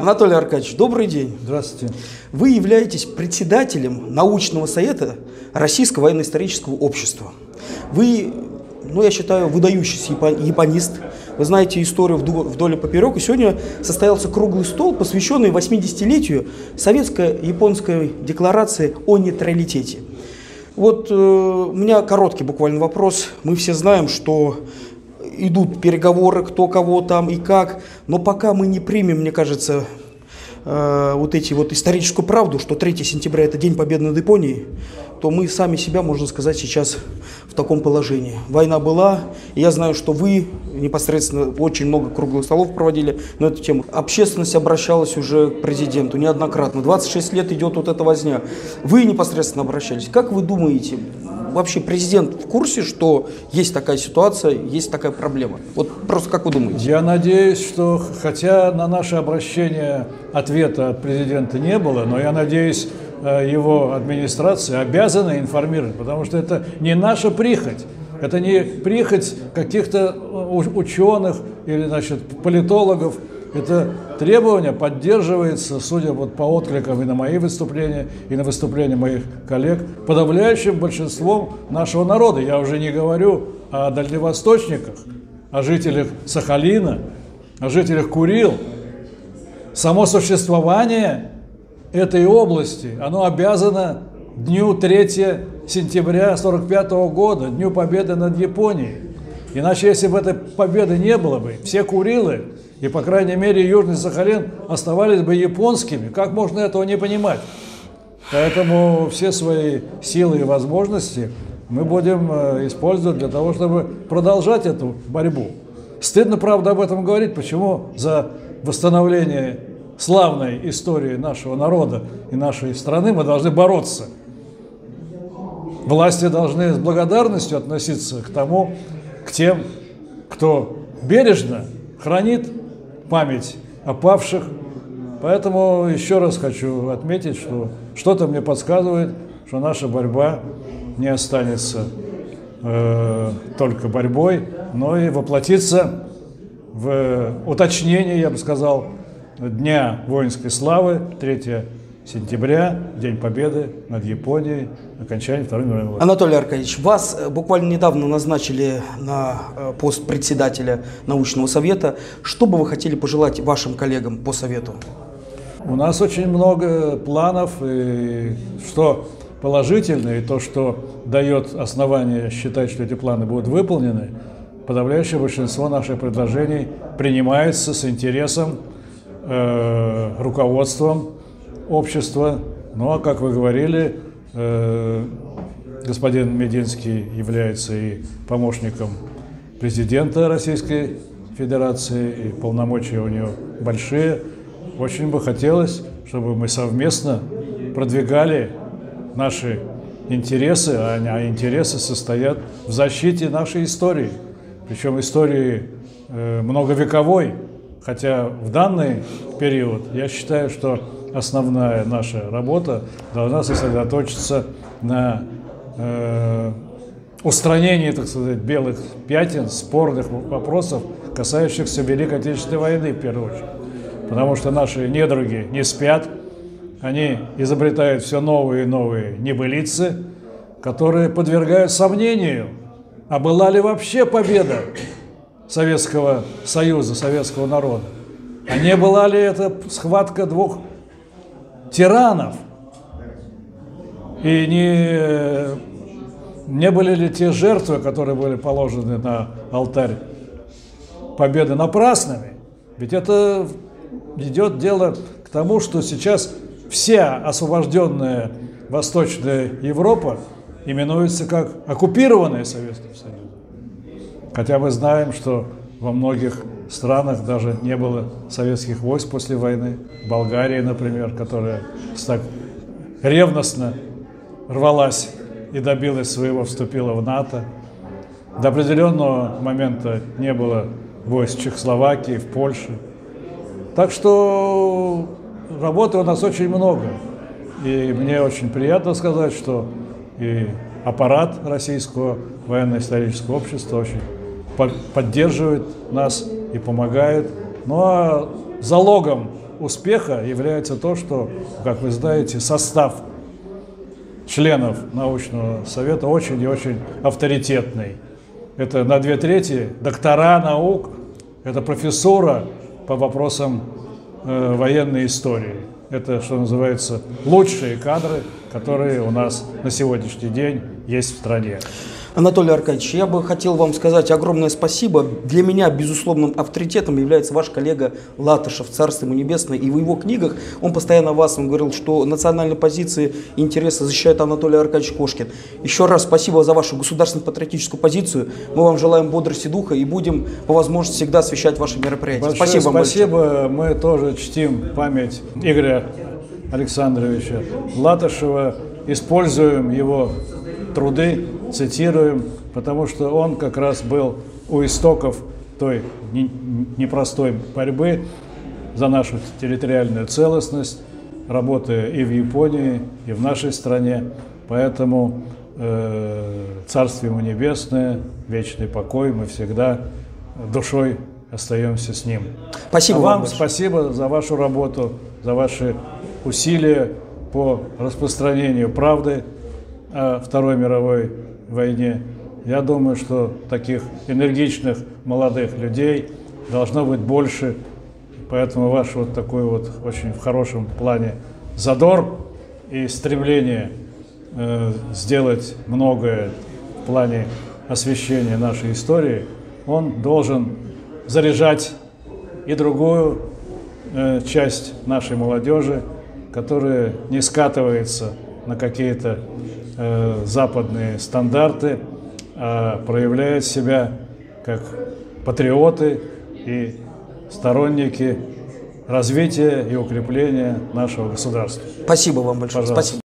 Анатолий Аркадьевич, добрый день. Здравствуйте. Вы являетесь председателем научного совета Российского военно-исторического общества. Вы, ну я считаю, выдающийся японист. Вы знаете историю вдоль и поперек. И сегодня состоялся круглый стол, посвященный 80-летию Советско-японской декларации о нейтралитете. Вот э, у меня короткий буквально вопрос. Мы все знаем, что идут переговоры, кто кого там и как, но пока мы не примем, мне кажется, э, вот эти вот историческую правду, что 3 сентября это День Победы над Японией, то мы сами себя, можно сказать, сейчас в таком положении. Война была, и я знаю, что вы непосредственно очень много круглых столов проводили на эту тему. Общественность обращалась уже к президенту неоднократно. 26 лет идет вот эта возня. Вы непосредственно обращались. Как вы думаете, вообще президент в курсе, что есть такая ситуация, есть такая проблема? Вот просто как вы думаете? Я надеюсь, что хотя на наше обращение ответа от президента не было, но я надеюсь, э, его администрация обязана информировать, потому что это не наша прихоть. Это не прихоть каких-то э, ученых или значит, политологов, это требование поддерживается, судя вот по откликам и на мои выступления, и на выступления моих коллег, подавляющим большинством нашего народа. Я уже не говорю о дальневосточниках, о жителях Сахалина, о жителях Курил. Само существование этой области, оно обязано дню 3 сентября 1945 года, Дню Победы над Японией. Иначе, если бы этой победы не было бы, все Курилы и, по крайней мере, Южный Сахалин оставались бы японскими. Как можно этого не понимать? Поэтому все свои силы и возможности мы будем э, использовать для того, чтобы продолжать эту борьбу. Стыдно, правда, об этом говорить, почему за восстановление славной истории нашего народа и нашей страны мы должны бороться. Власти должны с благодарностью относиться к тому, к тем, кто бережно хранит память о павших. Поэтому еще раз хочу отметить, что что-то мне подсказывает, что наша борьба не останется э, только борьбой, но и воплотится в уточнение, я бы сказал, Дня воинской славы 3 сентября, День Победы над Японией, окончание Второй мировой войны. Анатолий Аркадьевич, вас э, буквально недавно назначили на э, пост председателя научного совета. Что бы вы хотели пожелать вашим коллегам по совету? У нас очень много планов, и что положительно, и то, что дает основание считать, что эти планы будут выполнены, подавляющее большинство наших предложений принимается с интересом э, руководством общества. Ну а как вы говорили, э, господин Мединский является и помощником президента Российской Федерации, и полномочия у него большие. Очень бы хотелось, чтобы мы совместно продвигали наши интересы, а, а интересы состоят в защите нашей истории, причем истории э, многовековой, хотя в данный период я считаю, что основная наша работа должна сосредоточиться на э, устранении, так сказать, белых пятен, спорных вопросов, касающихся Великой Отечественной войны в первую очередь. Потому что наши недруги не спят, они изобретают все новые и новые небылицы, которые подвергают сомнению, а была ли вообще победа Советского Союза, советского народа? А не была ли это схватка двух тиранов? И не, не были ли те жертвы, которые были положены на алтарь победы напрасными? Ведь это идет дело к тому, что сейчас вся освобожденная Восточная Европа именуется как оккупированная Советским Союзом. Хотя мы знаем, что во многих странах даже не было советских войск после войны. Болгария, например, которая так ревностно рвалась и добилась своего, вступила в НАТО. До определенного момента не было войск в Чехословакии, в Польше. Так что работы у нас очень много. И мне очень приятно сказать, что и аппарат Российского военно-исторического общества очень поддерживает нас и помогает. Ну а залогом успеха является то, что, как вы знаете, состав членов научного совета очень и очень авторитетный. Это на две трети доктора наук, это профессура по вопросам э, военной истории. Это, что называется, лучшие кадры, которые у нас на сегодняшний день есть в стране. Анатолий Аркадьевич, я бы хотел вам сказать огромное спасибо. Для меня безусловным авторитетом является ваш коллега Латышев, Царство ему небесное. И в его книгах он постоянно вас, он говорил, что национальные позиции и интересы защищает Анатолий Аркадьевич Кошкин. Еще раз спасибо за вашу государственную патриотическую позицию. Мы вам желаем бодрости духа и будем по возможности всегда освещать ваши мероприятия. Большое спасибо вам спасибо. Мы тоже чтим память Игоря Александровича Латышева, используем его труды, цитируем, потому что он как раз был у истоков той непростой борьбы за нашу территориальную целостность, работая и в Японии, и в нашей стране. Поэтому э, Царствие ему небесное, вечный покой, мы всегда душой остаемся с ним. Спасибо а вам. Вам спасибо за вашу работу, за ваши усилия по распространению правды о Второй мировой войне. Я думаю, что таких энергичных молодых людей должно быть больше, поэтому ваш вот такой вот очень в хорошем плане задор и стремление э, сделать многое в плане освещения нашей истории, он должен заряжать и другую э, часть нашей молодежи, которая не скатывается на какие-то э, западные стандарты, а проявляет себя как патриоты и сторонники развития и укрепления нашего государства. Спасибо вам большое. Пожалуйста. Спасибо.